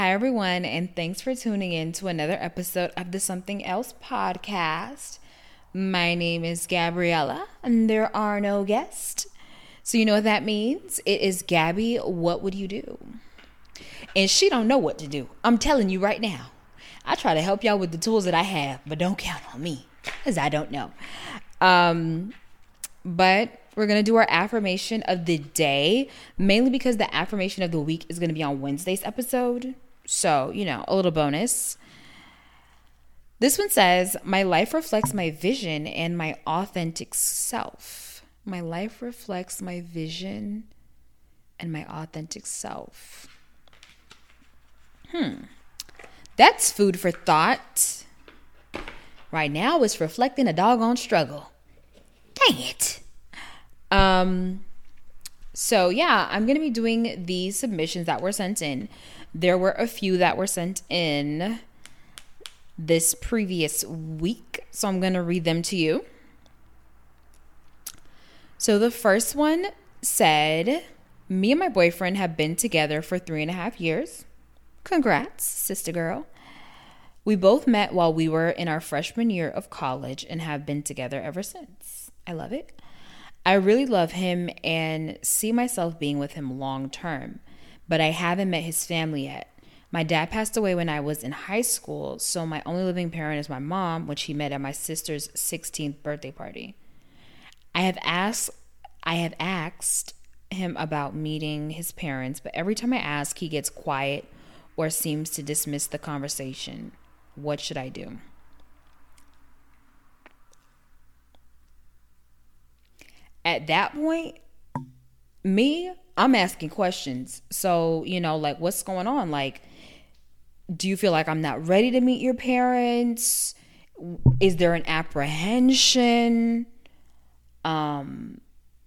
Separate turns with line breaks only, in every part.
Hi, everyone, and thanks for tuning in to another episode of the Something Else podcast. My name is Gabriella, and there are no guests. So, you know what that means? It is Gabbii, what would you do? And she don't know what to do. I'm telling you right now. I try to help y'all with the tools that I have, but don't count on me because I don't know. Um, but we're going to do our affirmation of the day, mainly because the affirmation of the week is going to be on Wednesday's episode. So, you know, a little bonus. This one says, My life reflects my vision and my authentic self. My life reflects my vision and my authentic self. Hmm. That's food for thought. Right now, it's reflecting a doggone struggle. Dang it. Um, so yeah, I'm gonna be doing these submissions that were sent in. There were a few that were sent in this previous week, so I'm gonna read them to you. So the first one said, Me and my boyfriend have been together for three and a half years. Congrats, sister girl. We both met while we were in our freshman year of college and have been together ever since. I love it. I really love him and see myself being with him long term, but I haven't met his family yet. My dad passed away when I was in high school, so my only living parent is my mom, which he met at my sister's 16th birthday party. I have asked I have asked him about meeting his parents, but every time I ask, he gets quiet or seems to dismiss the conversation. What should I do? At that point, me, I'm asking questions. So, you know, like, what's going on? Like, do you feel like I'm not ready to meet your parents? Is there an apprehension? Um,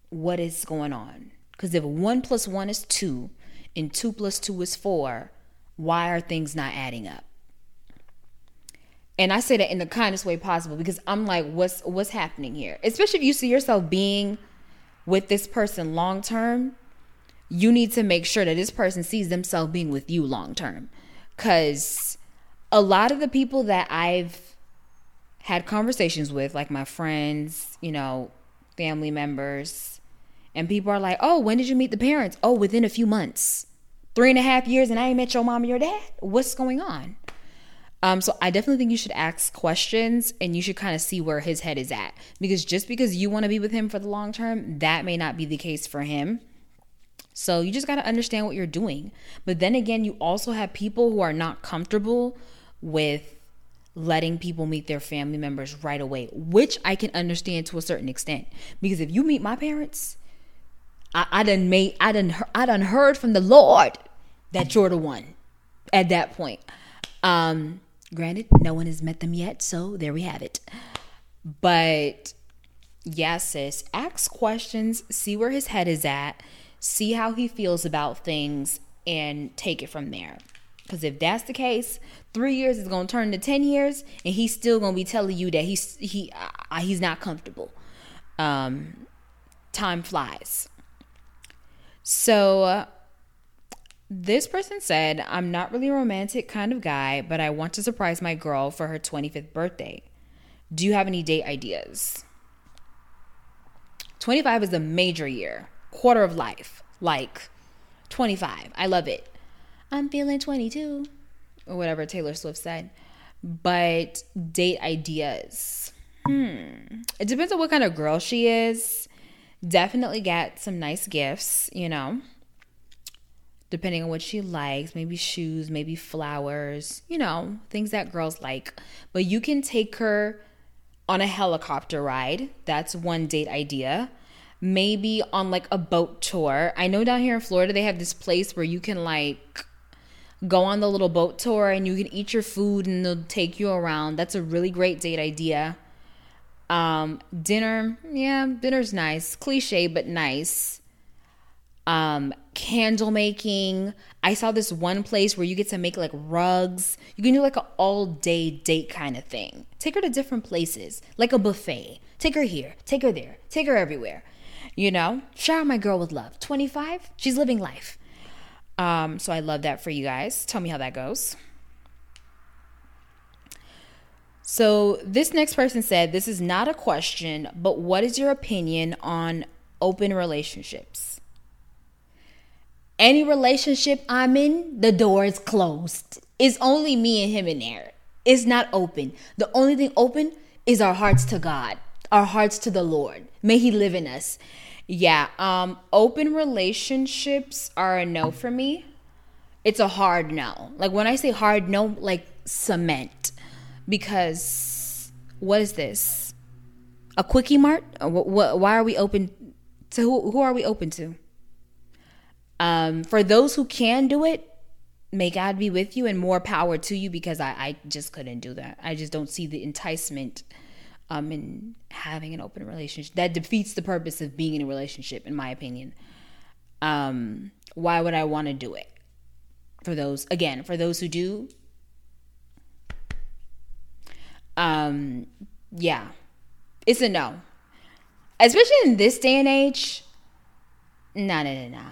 what is going on? Because if one plus one is two and two plus two is four, why are things not adding up? And I say that in the kindest way possible because I'm like, what's what's happening here? Especially if you see yourself being with this person long term, you need to make sure that this person sees themselves being with you long term. Cause a lot of the people that I've had conversations with, like my friends, you know, family members, and people are like, oh, when did you meet the parents? Oh, within a few months. Three and a half years and I ain't met your mom or your dad? What's going on? Um, so I definitely think you should ask questions and you should kind of see where his head is at. Because just because you want to be with him for the long term, that may not be the case for him. So you just got to understand what you're doing. But then again, you also have people who are not comfortable with letting people meet their family members right away, which I can understand to a certain extent. Because if you meet my parents, I, I done made I done I done heard from the Lord that you're the one at that point. Um, Granted, no one has met them yet, so there we have it. But yeah, sis, ask questions, see where his head is at, see how he feels about things, and take it from there. Because if that's the case, three years is gonna turn to ten years, and he's still gonna be telling you that he's he uh, he's not comfortable. Um, time flies. So this person said, I'm not really a romantic kind of guy, but I want to surprise my girl for her 25th birthday. Do you have any date ideas? 25 is a major year, quarter of life. Like 25. I love it. I'm feeling 22, or whatever Taylor Swift said. But date ideas. Hmm. It depends on what kind of girl she is. Definitely get some nice gifts, you know depending on what she likes, maybe shoes, maybe flowers, you know, things that girls like. But you can take her on a helicopter ride. That's one date idea. Maybe on like a boat tour. I know down here in Florida they have this place where you can like go on the little boat tour and you can eat your food and they'll take you around. That's a really great date idea. Um, dinner, yeah, dinner's nice. Cliche, but nice um candle making. I saw this one place where you get to make like rugs. You can do like an all day date kind of thing. Take her to different places like a buffet. Take her here take her there take her everywhere you know? Shower my girl with love. 25 she's living life. Um, so I love that for you guys. Tell me how that goes. So this next person said, This is not a question, but what is your opinion on open relationships? Any relationship I'm in, the door is closed. It's only me and him in there. It's not open. The only thing open is our hearts to God, our hearts to the Lord. May He live in us. Yeah, um, open relationships are a no for me. It's a hard no. Like when I say hard no, like cement. Because what is this? A quickie mart? Why are we open to who, who are we open to? Um, for those who can do it, may God be with you and more power to you because I, I just couldn't do that. I just don't see the enticement um, in having an open relationship. That defeats the purpose of being in a relationship, in my opinion. Um, why would I want to do it? For those, again, for those who do, um, yeah, it's a no. Especially in this day and age, no, no, no, no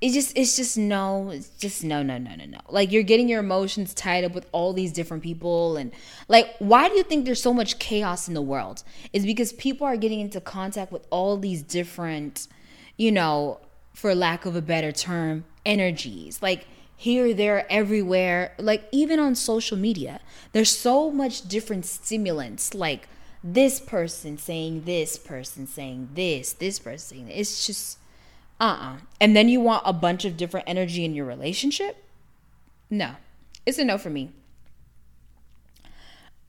it's just it's just no it's just no no no no no. Like you're getting your emotions tied up with all these different people and like why do you think there's so much chaos in the world? Is because people are getting into contact with all these different you know for lack of a better term energies. Like here there everywhere. Like even on social media there's so much different stimulants. Like this person saying this person saying this this person saying this. it's just uh-uh. And then you want a bunch of different energy in your relationship? No. It's a no for me.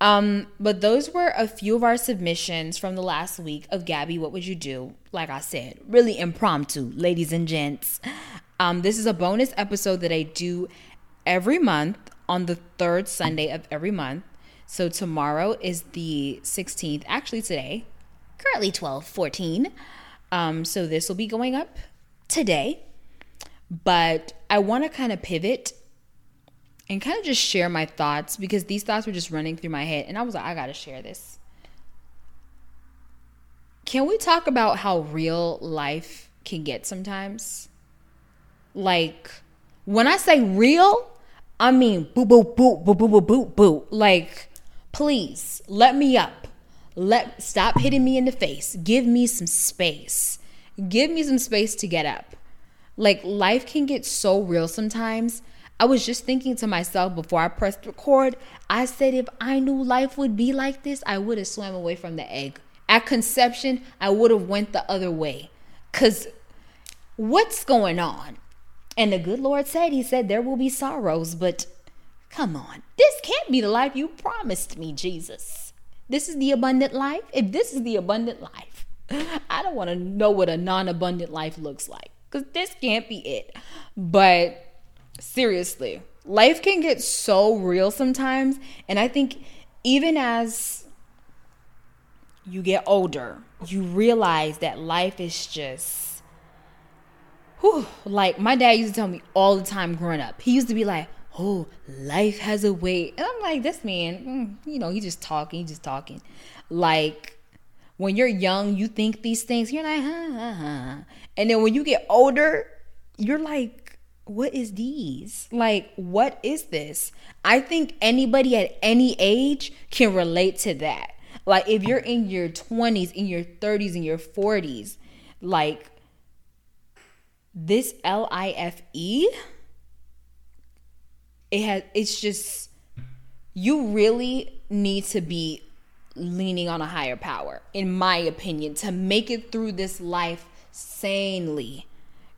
Um, but those were a few of our submissions from the last week of Gabbii, what would you do? Like I said, really impromptu, ladies and gents. Um, this is a bonus episode that I do every month on the third Sunday of every month. So tomorrow is the 16th, actually today, currently 12, 14. Um, so this will be going up today, but I want to kind of pivot and kind of just share my thoughts because these thoughts were just running through my head and I was like, I got to share this. Can we talk about how real life can get sometimes? Like, when I say real, I mean boo, boo, boo, boo, boo, boo, boo, boo. Like, please let me up. Let stop hitting me in the face. Give me some space give me some space to get up. Like life can get so real sometimes. I was just thinking to myself before I pressed record, I said if I knew life would be like this, I would have swam away from the egg. At conception, I would have went the other way. Cuz what's going on? And the good Lord said, he said there will be sorrows, but come on. This can't be the life you promised me, Jesus. This is the abundant life. If this is the abundant life, I don't want to know what a non abundant life looks like because this can't be it. But seriously, life can get so real sometimes. And I think even as you get older, you realize that life is just, whew, like my dad used to tell me all the time growing up. He used to be like, oh, life has a way. And I'm like, this man, mm, you know, he's just talking, he's just talking. Like, when you're young, you think these things. You're like, huh, huh, huh. And then when you get older, you're like, what is these? Like, what is this? I think anybody at any age can relate to that. Like, if you're in your 20s, in your 30s, in your 40s, like, this L I F E, it has, it's just, you really need to be leaning on a higher power, in my opinion, to make it through this life sanely.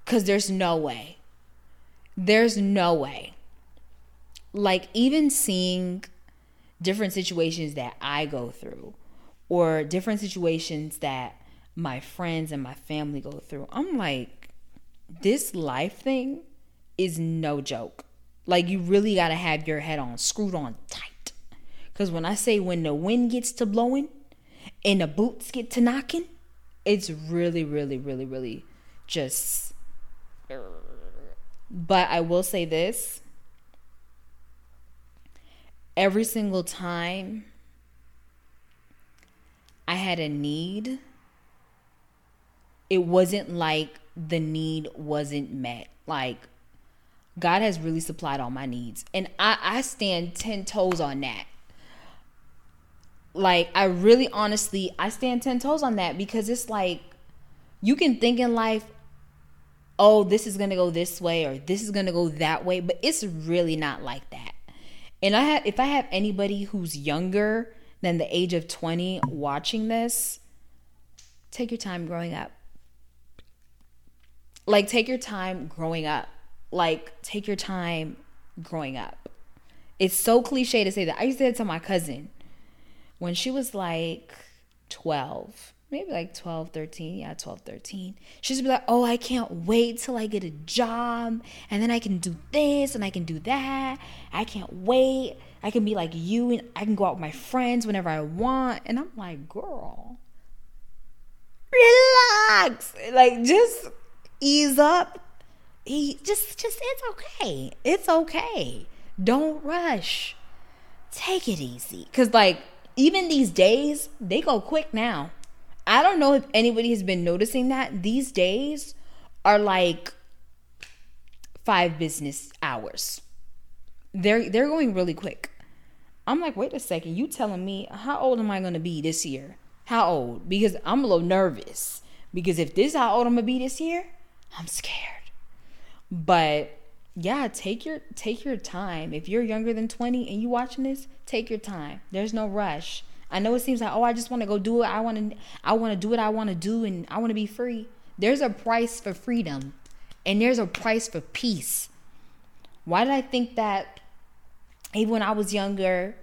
Because there's no way. There's no way. Like, even seeing different situations that I go through, or different situations that my friends and my family go through, I'm like, this life thing is no joke. Like, you really got to have your head on, screwed on tight because when I say when the wind gets to blowing and the boots get to knocking, it's really, really, really, really just. But I will say this every single time I had a need, it wasn't like the need wasn't met. Like, God has really supplied all my needs. And I, I stand 10 toes on that. Like, I really honestly, I stand 10 toes on that because it's like, you can think in life, oh, this is going to go this way or this is going to go that way, but it's really not like that. And I have, if I have anybody who's younger than the age of 20 watching this, take your time growing up. Like, take your time growing up. Like, take your time growing up. It's so cliche to say that. I used to say it to my cousin when she was like 12 maybe like 12, 13. Yeah, 12, 13. She'd be like, oh, I can't wait till I get a job and then I can do this and I can do that. I can't wait. I can be like you and I can go out with my friends whenever I want. And I'm like, girl, relax. Like, just ease up. Just, just, it's okay. It's okay. Don't rush. Take it easy. Cause, like, even these days, they go quick now I don't know if anybody has been noticing that these days are like five business hours. They're they're going really quick. I'm like, wait a second, you telling me how old am I gonna be this year? How old? Because I'm a little nervous. Because if this is how old I'm gonna be this year, I'm scared. But yeah, take your take your time. If you're younger than 20 and you watching this, take your time. There's no rush. I know it seems like, oh, I just want to go do it. I want to I want to do what I want to do and I want to be free. There's a price for freedom and there's a price for peace. Why did I think that even when I was younger,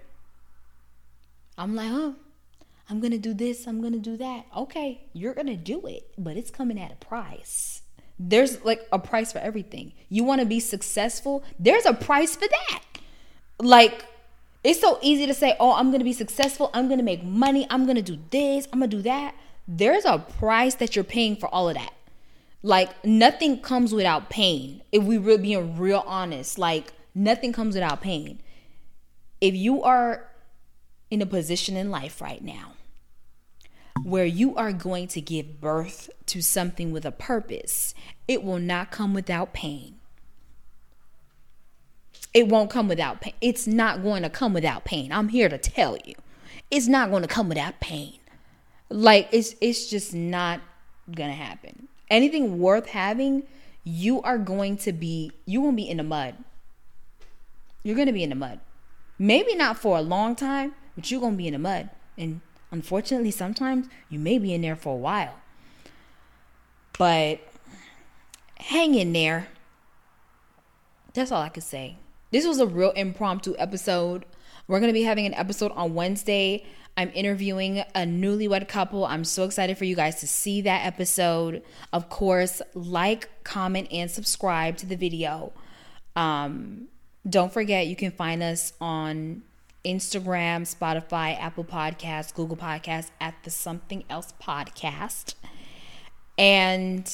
I'm like, oh, I'm going to do this, I'm going to do that. Okay, you're going to do it, but it's coming at a price. There's like a price for everything. You want to be successful, there's a price for that. Like it's so easy to say, oh, I'm going to be successful. I'm going to make money. I'm going to do this. I'm going to do that. There's a price that you're paying for all of that. Like, nothing comes without pain. If we are being real honest, like, nothing comes without pain. If you are in a position in life right now where you are going to give birth to something with a purpose, it will not come without pain it won't come without pain. It's not going to come without pain. I'm here to tell you. It's not going to come without pain. Like it's it's just not going to happen. Anything worth having, you are going to be you won't be in the mud. You're going to be in the mud. Maybe not for a long time, but you're going to be in the mud. And unfortunately, sometimes you may be in there for a while. But hang in there. That's all I could say. This was a real impromptu episode. We're going to be having an episode on Wednesday. I'm interviewing a newlywed couple. I'm so excited for you guys to see that episode. Of course, like, comment, and subscribe to the video. Um, don't forget, you can find us on Instagram, Spotify, Apple Podcasts, Google Podcasts at the Something Else Podcast. And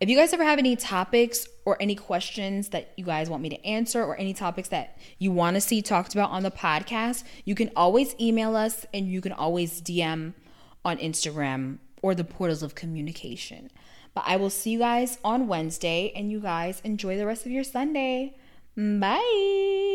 if you guys ever have any topics or any questions that you guys want me to answer or any topics that you want to see talked about on the podcast, you can always email us and you can always DM on Instagram or the portals of communication. But I will see you guys on Wednesday and you guys enjoy the rest of your Sunday. Bye.